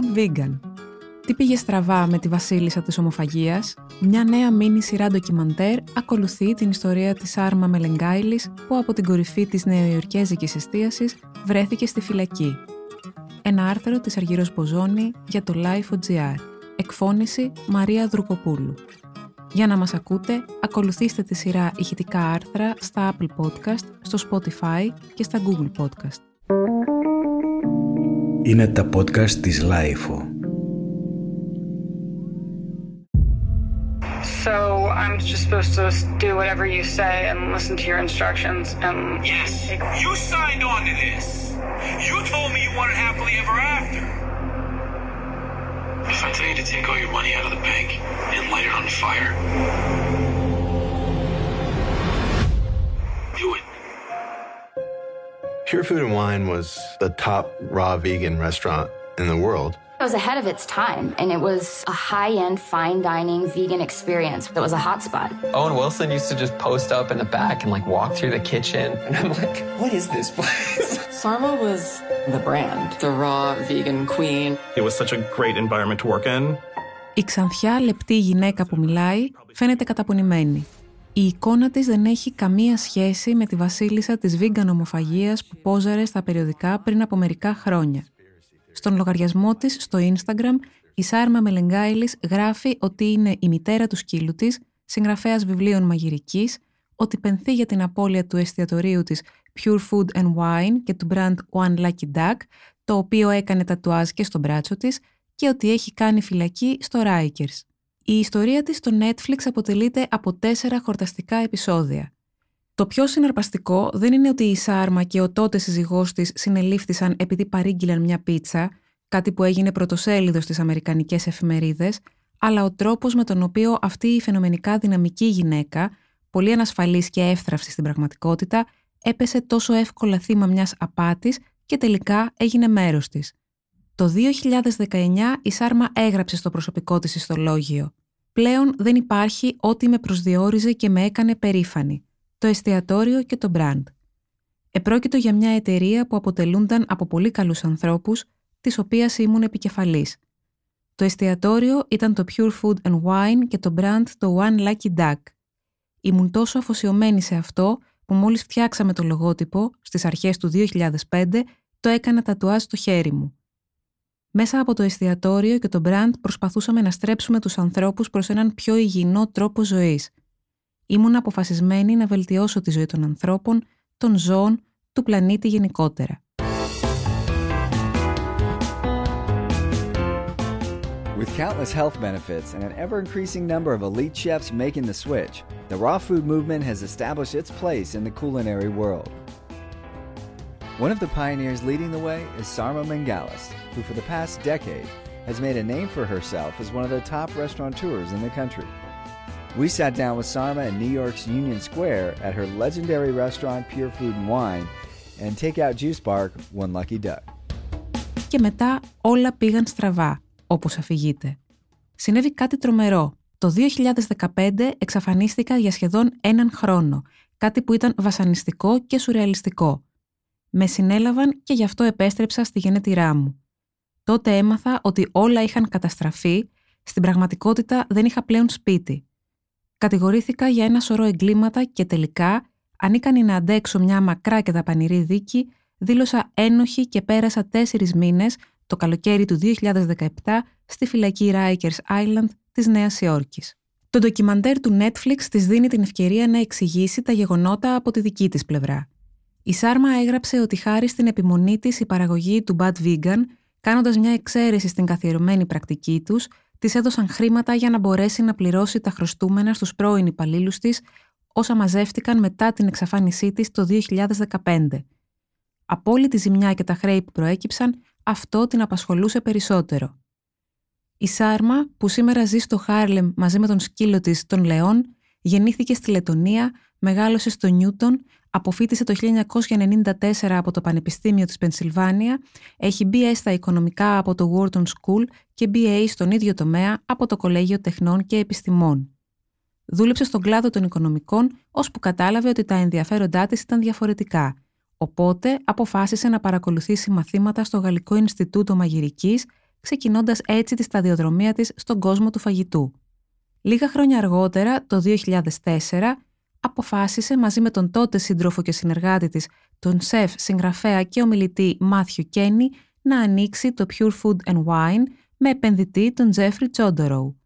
Bad Vegan. Τι πήγε στραβά με τη βασίλισσα της ομοφαγίας, μια νέα μίνι σειρά ντοκιμαντέρ ακολουθεί την ιστορία της Άρμα Μελεγκάιλης που από την κορυφή της νεοϊορκέζικης εστίασης βρέθηκε στη φυλακή. Ένα άρθρο της Αργυρός Μποζόνη για το Life.gr. Εκφώνηση Μαρία Δρουκοπούλου. Για να μας ακούτε, ακολουθήστε τη σειρά ηχητικά άρθρα στα Apple Podcast, στο Spotify και στα Google Podcast. Είναι τα podcast της Lifeo. So I'm just supposed to do whatever you say and listen to your instructions and Yes, you signed on to this. You told me you wanted happily ever after. If I tell you to take all your money out of the bank and light it on fire, Pure Food and Wine was the top raw vegan restaurant in the world. It was ahead of its time, and it was a high end, fine dining vegan experience that was a hotspot. Owen Wilson used to just post up in the back and like walk through the kitchen. And I'm like, what is this place? Sarma was the brand, the raw vegan queen. It was such a great environment to work in. Η ξανθιά λεπτή γυναίκα που μιλάει φαίνεται καταπονημένη. Η εικόνα της δεν έχει καμία σχέση με τη βασίλισσα της βίγκαν ομοφαγίας που πόζαρε στα περιοδικά πριν από μερικά χρόνια. Στον λογαριασμό της στο Instagram, η Σάρμα Μελεγκάιλης γράφει ότι είναι η μητέρα του σκύλου της, συγγραφέας βιβλίων μαγειρικής, ότι πενθεί για την απώλεια του εστιατορίου της Pure Food and Wine και του brand One Lucky Duck, το οποίο έκανε τατουάζ και στο μπράτσο της και ότι έχει κάνει φυλακή στο Rikers. Η ιστορία της στο Netflix αποτελείται από τέσσερα χορταστικά επεισόδια. Το πιο συναρπαστικό δεν είναι ότι η Σάρμα και ο τότε σύζυγός της συνελήφθησαν επειδή παρήγγειλαν μια πίτσα, κάτι που έγινε πρωτοσέλιδος στις αμερικανικές εφημερίδες, αλλά ο τρόπος με τον οποίο αυτή η φαινομενικά δυναμική γυναίκα, πολύ ανασφαλής και εύθραυστη στην πραγματικότητα, έπεσε τόσο εύκολα θύμα μιας απάτης και τελικά έγινε μέρος της. Το 2019 η Σάρμα έγραψε στο προσωπικό της ιστολόγιο «Πλέον δεν υπάρχει ό,τι με προσδιορίζε και με έκανε περήφανη. Το εστιατόριο και το brand». Επρόκειτο για μια εταιρεία που αποτελούνταν από πολύ καλούς ανθρώπους, της οποίας ήμουν επικεφαλής. Το εστιατόριο ήταν το Pure Food and Wine και το brand το One Lucky Duck. Ήμουν τόσο αφοσιωμένη σε αυτό που μόλις φτιάξαμε το λογότυπο, στις αρχές του 2005, το έκανα τατουάζ στο χέρι μου. Μέσα από το εστιατόριο και το brand προσπαθούσαμε να στρέψουμε τους ανθρώπους προς έναν πιο υγιεινό τρόπο ζωής. Ήμουν αποφασισμένη να βελτιώσω τη ζωή των ανθρώπων, των ζώων, του πλανήτη γενικότερα. With countless health benefits and an ever increasing number of elite chefs making the switch, the raw food movement has established its place in the culinary world. One of the pioneers leading the way is Sarma Mangalis, who for the past decade has made a name for herself as one of the top restaurateurs in the country. We sat down with Sarma in New York's Union Square at her legendary restaurant Pure Food and Wine and takeout juice bar One Lucky Duck. Και μετά όλα πήγαν στραβά, όπως αφηγείται. Συνέβη κάτι τρομερό. Το 2015 εξαφανίστηκα για σχεδόν έναν χρόνο, κάτι που ήταν βασανιστικό και σουρεαλιστικό. Με συνέλαβαν και γι' αυτό επέστρεψα στη γενέτειρά μου. Τότε έμαθα ότι όλα είχαν καταστραφεί, στην πραγματικότητα δεν είχα πλέον σπίτι. Κατηγορήθηκα για ένα σωρό εγκλήματα και τελικά, ανίκανη να αντέξω μια μακρά και δαπανηρή δίκη, δήλωσα ένοχη και πέρασα τέσσερις μήνες το καλοκαίρι του 2017 στη φυλακή Rikers Island της Νέας Υόρκης. Το ντοκιμαντέρ του Netflix της δίνει την ευκαιρία να εξηγήσει τα γεγονότα από τη δική της πλευρά. Η Σάρμα έγραψε ότι χάρη στην επιμονή της η παραγωγή του Bad Vegan, κάνοντας μια εξαίρεση στην καθιερωμένη πρακτική τους, της έδωσαν χρήματα για να μπορέσει να πληρώσει τα χρωστούμενα στους πρώην υπαλλήλους της, όσα μαζεύτηκαν μετά την εξαφάνισή της το 2015. Από όλη τη ζημιά και τα χρέη που προέκυψαν, αυτό την απασχολούσε περισσότερο. Η Σάρμα, που σήμερα ζει στο Χάρλεμ μαζί με τον σκύλο της, τον Λεόν, γεννήθηκε στη Λετωνία, μεγάλωσε στο Νιούτον, αποφύτησε το 1994 από το Πανεπιστήμιο της Πενσιλβάνια, έχει BS στα οικονομικά από το Wharton School και BA στον ίδιο τομέα από το Κολέγιο Τεχνών και Επιστημών. Δούλεψε στον κλάδο των οικονομικών, ώσπου κατάλαβε ότι τα ενδιαφέροντά της ήταν διαφορετικά – Οπότε αποφάσισε να παρακολουθήσει μαθήματα στο Γαλλικό Ινστιτούτο Μαγειρικής ξεκινώντας έτσι τη σταδιοδρομία της στον κόσμο του φαγητού. Λίγα χρόνια αργότερα, το 2004, αποφάσισε μαζί με τον τότε σύντροφο και συνεργάτη της, τον σεφ, συγγραφέα και ομιλητή Μάθιου Κένι, να ανοίξει το Pure Food and Wine με επενδυτή τον Τζέφρι Τσόντοροου.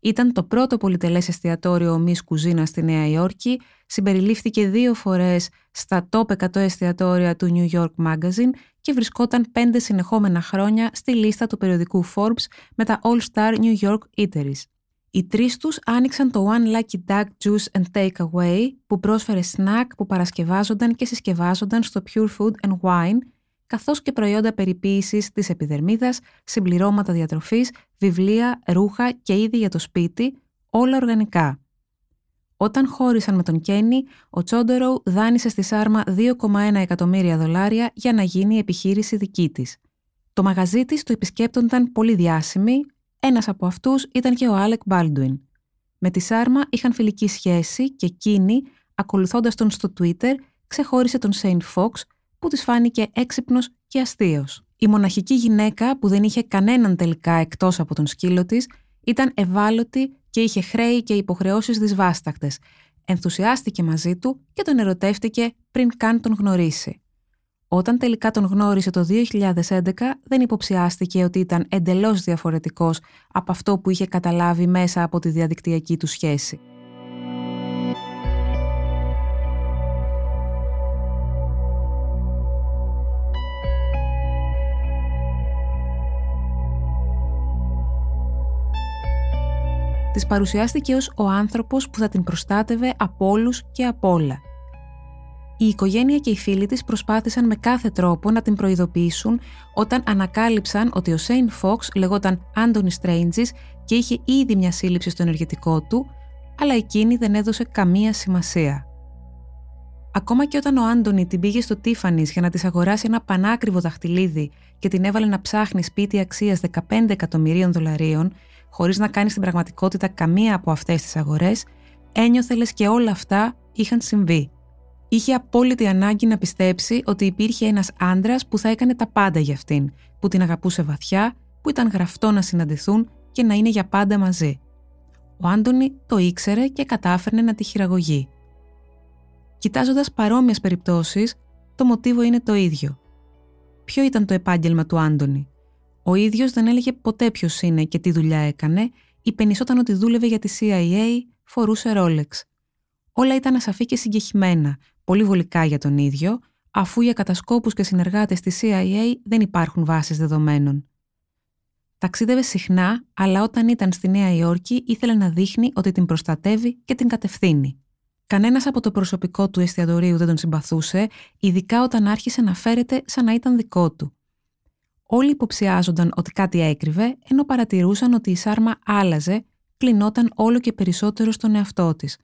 Ήταν το πρώτο πολυτελές εστιατόριο ομής κουζίνας στη Νέα Υόρκη, συμπεριλήφθηκε δύο φορές στα top 100 εστιατόρια του New York Magazine και βρισκόταν πέντε συνεχόμενα χρόνια στη λίστα του περιοδικού Forbes με τα All Star New York Eateries. Οι τρεις τους άνοιξαν το One Lucky Duck Juice and Takeaway που πρόσφερε σνακ που παρασκευάζονταν και συσκευάζονταν στο Pure Food and Wine καθώς και προϊόντα περιποίησης της επιδερμίδας, συμπληρώματα διατροφής, βιβλία, ρούχα και είδη για το σπίτι, όλα οργανικά. Όταν χώρισαν με τον Κένι, ο Τσόντορο δάνεισε στη Σάρμα 2,1 εκατομμύρια δολάρια για να γίνει η επιχείρηση δική της. Το μαγαζί της το επισκέπτονταν πολύ διάσημοι, ένας από αυτούς ήταν και ο Άλεκ Μπάλντουιν. Με τη Σάρμα είχαν φιλική σχέση και εκείνη, ακολουθώντας τον στο Twitter, ξεχώρισε τον Σέιν Φόξ, που της φάνηκε έξυπνος και αστείος. Η μοναχική γυναίκα που δεν είχε κανέναν τελικά εκτός από τον σκύλο της ήταν ευάλωτη και είχε χρέη και υποχρεώσεις δυσβάστακτες. Ενθουσιάστηκε μαζί του και τον ερωτεύτηκε πριν καν τον γνωρίσει. Όταν τελικά τον γνώρισε το 2011 δεν υποψιάστηκε ότι ήταν εντελώς διαφορετικός από αυτό που είχε καταλάβει μέσα από τη διαδικτυακή του σχέση. της παρουσιάστηκε ως ο άνθρωπος που θα την προστάτευε από όλους και από όλα. Η οικογένεια και οι φίλοι της προσπάθησαν με κάθε τρόπο να την προειδοποιήσουν όταν ανακάλυψαν ότι ο Σέιν Φόξ λεγόταν Άντωνι Στρέιντζης και είχε ήδη μια σύλληψη στο ενεργητικό του, αλλά εκείνη δεν έδωσε καμία σημασία. Ακόμα και όταν ο Άντωνι την πήγε στο Τίφανης για να της αγοράσει ένα πανάκριβο δαχτυλίδι και την έβαλε να ψάχνει σπίτι αξίας 15 εκατομμυρίων δολαρίων, χωρίς να κάνει στην πραγματικότητα καμία από αυτές τις αγορές, ένιωθε λες και όλα αυτά είχαν συμβεί. Είχε απόλυτη ανάγκη να πιστέψει ότι υπήρχε ένας άντρας που θα έκανε τα πάντα για αυτήν, που την αγαπούσε βαθιά, που ήταν γραφτό να συναντηθούν και να είναι για πάντα μαζί. Ο Άντωνη το ήξερε και κατάφερνε να τη χειραγωγεί. Κοιτάζοντας παρόμοιες περιπτώσεις, το μοτίβο είναι το ίδιο. Ποιο ήταν το επάγγελμα του Άντωνη; Ο ίδιος δεν έλεγε ποτέ ποιος είναι και τι δουλειά έκανε, υπενισόταν ότι δούλευε για τη CIA, φορούσε Rolex. Όλα ήταν ασαφή και συγκεχημένα, πολύ βολικά για τον ίδιο, αφού για κατασκόπους και συνεργάτες της CIA δεν υπάρχουν βάσεις δεδομένων. Ταξίδευε συχνά, αλλά όταν ήταν στη Νέα Υόρκη ήθελε να δείχνει ότι την προστατεύει και την κατευθύνει. Κανένας από το προσωπικό του εστιατορίου δεν τον συμπαθούσε, ειδικά όταν άρχισε να φέρεται σαν να ήταν δικό του. Όλοι υποψιάζονταν ότι κάτι έκρυβε, ενώ παρατηρούσαν ότι η Σάρμα άλλαζε, κλεινόταν όλο και περισσότερο στον εαυτό της.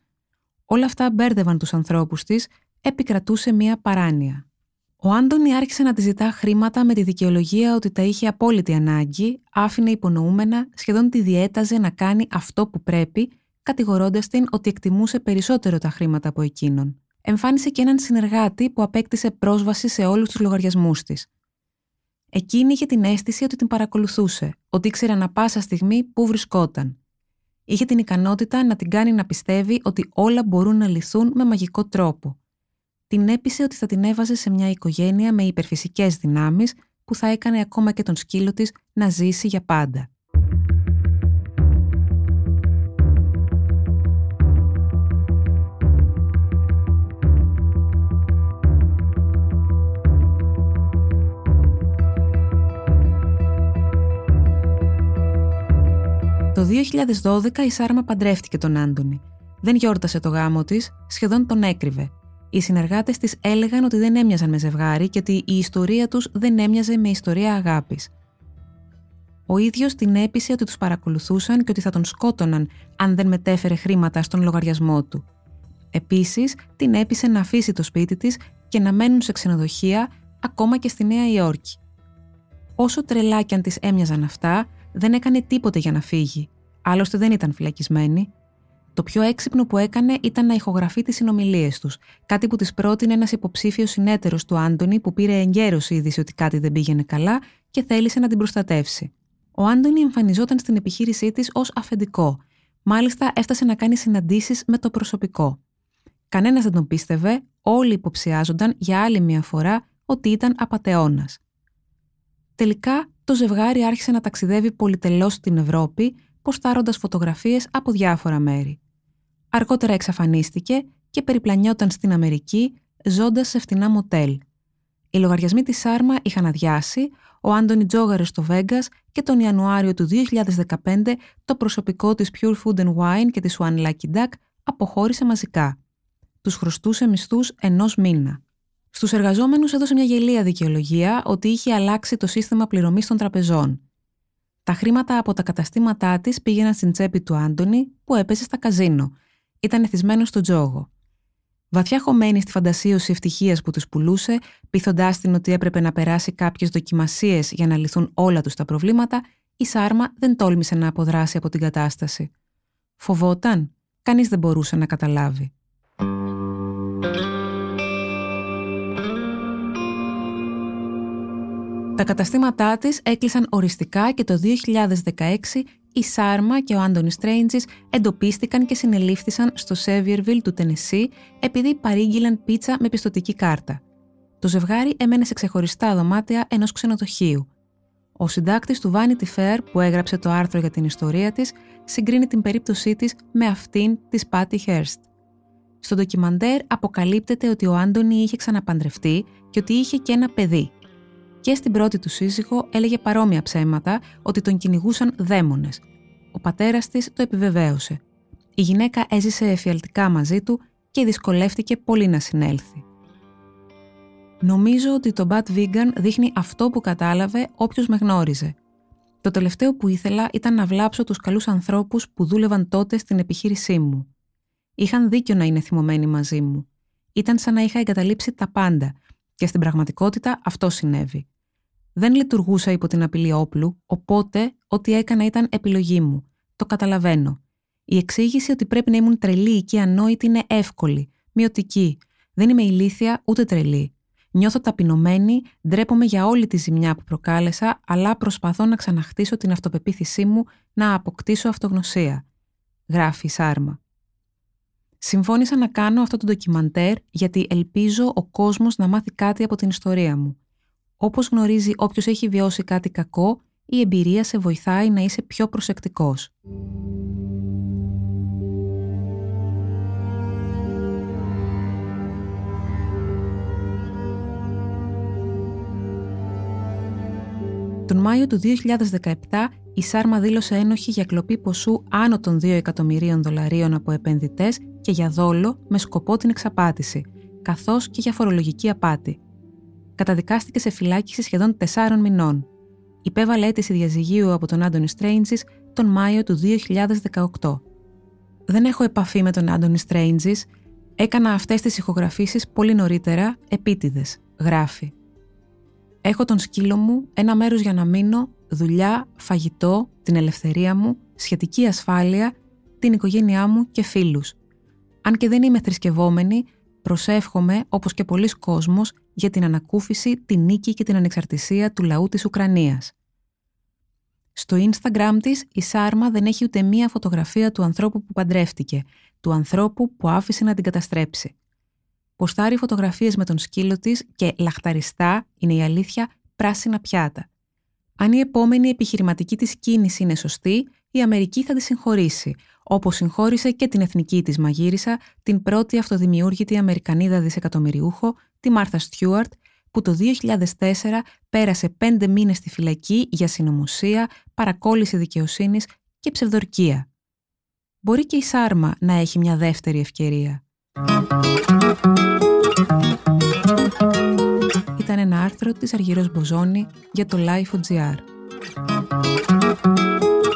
Όλα αυτά μπέρδευαν τους ανθρώπους της, επικρατούσε μία παράνοια. Ο Άντωνη άρχισε να τη ζητά χρήματα με τη δικαιολογία ότι τα είχε απόλυτη ανάγκη, άφηνε υπονοούμενα, σχεδόν τη διέταζε να κάνει αυτό που πρέπει, κατηγορώντας την ότι εκτιμούσε περισσότερο τα χρήματα από εκείνον. Εμφάνισε και έναν συνεργάτη που απέκτησε πρόσβαση σε όλους τους λογαριασμούς της. Εκείνη είχε την αίσθηση ότι την παρακολουθούσε, ότι ήξερε ανα πάσα στιγμή πού βρισκόταν. Είχε την ικανότητα να την κάνει να πιστεύει ότι όλα μπορούν να λυθούν με μαγικό τρόπο. Την έπεισε ότι θα την έβαζε σε μια οικογένεια με υπερφυσικές δυνάμεις που θα έκανε ακόμα και τον σκύλο της να ζήσει για πάντα. Το 2012 η Σάρμα παντρεύτηκε τον Άντωνη. Δεν γιόρτασε το γάμο της, σχεδόν τον έκρυβε. Οι συνεργάτες της έλεγαν ότι δεν έμοιαζαν με ζευγάρι και ότι η ιστορία τους δεν έμοιαζε με ιστορία αγάπης. Ο ίδιος την έπεισε ότι τους παρακολουθούσαν και ότι θα τον σκότωναν αν δεν μετέφερε χρήματα στον λογαριασμό του. Επίσης, την έπεισε να αφήσει το σπίτι της και να μένουν σε ξενοδοχεία ακόμα και στη Νέα Υόρκη. Όσο τρελά κι αν της έμοιαζαν αυτά, δεν έκανε τίποτε για να φύγει. Άλλωστε δεν ήταν φυλακισμένη. Το πιο έξυπνο που έκανε ήταν να ηχογραφεί τις συνομιλίες τους, κάτι που της πρότεινε ένας υποψήφιος συνέτερος του Άντωνη που πήρε εγκαίρω είδηση ότι κάτι δεν πήγαινε καλά και θέλησε να την προστατεύσει. Ο Άντωνη εμφανιζόταν στην επιχείρησή της ως αφεντικό. Μάλιστα, έφτασε να κάνει συναντήσεις με το προσωπικό. Κανένας δεν τον πίστευε, όλοι υποψιάζονταν για άλλη μια φορά ότι ήταν απαταιώνας. Τελικά, το ζευγάρι άρχισε να ταξιδεύει πολυτελώς στην Ευρώπη, ποστάροντας φωτογραφίες από διάφορα μέρη. Αργότερα εξαφανίστηκε και περιπλανιόταν στην Αμερική, ζώντας σε φτηνά μοτέλ. Οι λογαριασμοί της Σάρμα είχαν αδειάσει, ο Άντωνι τζόγαρε στο Βέγκας και τον Ιανουάριο του 2015 το προσωπικό της Pure Food and Wine και της One Lucky Duck αποχώρησε μαζικά. Τους χρωστούσε μισθούς ενός μήνα. Στους εργαζόμενους έδωσε μια γελία δικαιολογία ότι είχε αλλάξει το σύστημα πληρωμής των τραπεζών. Τα χρήματα από τα καταστήματά της πήγαιναν στην τσέπη του Άντωνη που έπεσε στα καζίνο. Ήταν εθισμένο στο τζόγο. Βαθιά χωμένη στη φαντασίωση ευτυχίας που τους πουλούσε, πείθοντάς την ότι έπρεπε να περάσει κάποιες δοκιμασίες για να λυθούν όλα τους τα προβλήματα, η Σάρμα δεν τόλμησε να αποδράσει από την κατάσταση. Φοβόταν. Κανείς δεν μπορούσε να καταλάβει. Τα καταστήματά της έκλεισαν οριστικά και το 2016 η Σάρμα και ο Άντωνι Στρέιντζης εντοπίστηκαν και συνελήφθησαν στο Σέβιερβιλ του Τενεσί επειδή παρήγγειλαν πίτσα με πιστοτική κάρτα. Το ζευγάρι έμενε σε ξεχωριστά δωμάτια ενός ξενοδοχείου. Ο συντάκτης του Vanity Fair, που έγραψε το άρθρο για την ιστορία της, συγκρίνει την περίπτωσή της με αυτήν της Πάτι Χέρστ. Στο ντοκιμαντέρ αποκαλύπτεται ότι ο Άντωνι είχε ξαναπαντρευτεί και ότι είχε και ένα παιδί, και στην πρώτη του σύζυγο έλεγε παρόμοια ψέματα ότι τον κυνηγούσαν δαίμονες. Ο πατέρας της το επιβεβαίωσε. Η γυναίκα έζησε εφιαλτικά μαζί του και δυσκολεύτηκε πολύ να συνέλθει. Νομίζω ότι το Bad Vegan δείχνει αυτό που κατάλαβε όποιος με γνώριζε. Το τελευταίο που ήθελα ήταν να βλάψω τους καλούς ανθρώπους που δούλευαν τότε στην επιχείρησή μου. Είχαν δίκιο να είναι θυμωμένοι μαζί μου. Ήταν σαν να είχα εγκαταλείψει τα πάντα και στην πραγματικότητα αυτό συνέβη. Δεν λειτουργούσα υπό την απειλή όπλου, οπότε ό,τι έκανα ήταν επιλογή μου. Το καταλαβαίνω. Η εξήγηση ότι πρέπει να ήμουν τρελή και ανόητη είναι εύκολη, μειωτική. Δεν είμαι ηλίθια ούτε τρελή. Νιώθω ταπεινωμένη, ντρέπομαι για όλη τη ζημιά που προκάλεσα, αλλά προσπαθώ να ξαναχτίσω την αυτοπεποίθησή μου να αποκτήσω αυτογνωσία. Γράφει η Σάρμα. Συμφώνησα να κάνω αυτό το ντοκιμαντέρ γιατί ελπίζω ο κόσμος να μάθει κάτι από την ιστορία μου. Όπως γνωρίζει όποιος έχει βιώσει κάτι κακό, η εμπειρία σε βοηθάει να είσαι πιο προσεκτικός. Τον Μάιο του 2017 η Σάρμα δήλωσε ένοχη για κλοπή ποσού άνω των 2 εκατομμυρίων δολαρίων από επενδυτές και για δόλο με σκοπό την εξαπάτηση, καθώς και για φορολογική απάτη. Καταδικάστηκε σε φυλάκιση σχεδόν 4 μηνών. Υπέβαλε αίτηση διαζυγίου από τον Άντωνι Στρέιντζης τον Μάιο του 2018. Δεν έχω επαφή με τον Άντωνι Στρέιντζης, έκανα αυτές τις ηχογραφήσεις πολύ νωρίτερα, επίτηδες, γράφει. Έχω τον σκύλο μου, ένα μέρος για να μείνω, δουλειά, φαγητό, την ελευθερία μου, σχετική ασφάλεια, την οικογένειά μου και φίλους. Αν και δεν είμαι θρησκευόμενη, προσεύχομαι, όπως και πολλοί κόσμος, για την ανακούφιση, την νίκη και την ανεξαρτησία του λαού της Ουκρανίας. Στο Instagram της, η Σάρμα δεν έχει ούτε μία φωτογραφία του ανθρώπου που παντρεύτηκε, του ανθρώπου που άφησε να την καταστρέψει. Ποστάρει φωτογραφίες με τον σκύλο της και λαχταριστά, είναι η αλήθεια, πράσινα πιάτα. Αν η επόμενη επιχειρηματική της κίνηση είναι σωστή, η Αμερική θα τη συγχωρήσει, όπως συγχώρησε και την εθνική της μαγείρισα, την πρώτη αυτοδημιούργητη Αμερικανίδα δισεκατομμυριούχο, τη Μάρθα Στιούαρτ, που το 2004 πέρασε πέντε μήνες στη φυλακή για συνωμοσία, παρακόλληση δικαιοσύνης και ψευδορκία. Μπορεί και η Σάρμα να έχει μια δεύτερη ευκαιρία. Ήταν ένα άρθρο της Αργυρός Μποζόνη για το Life.gr.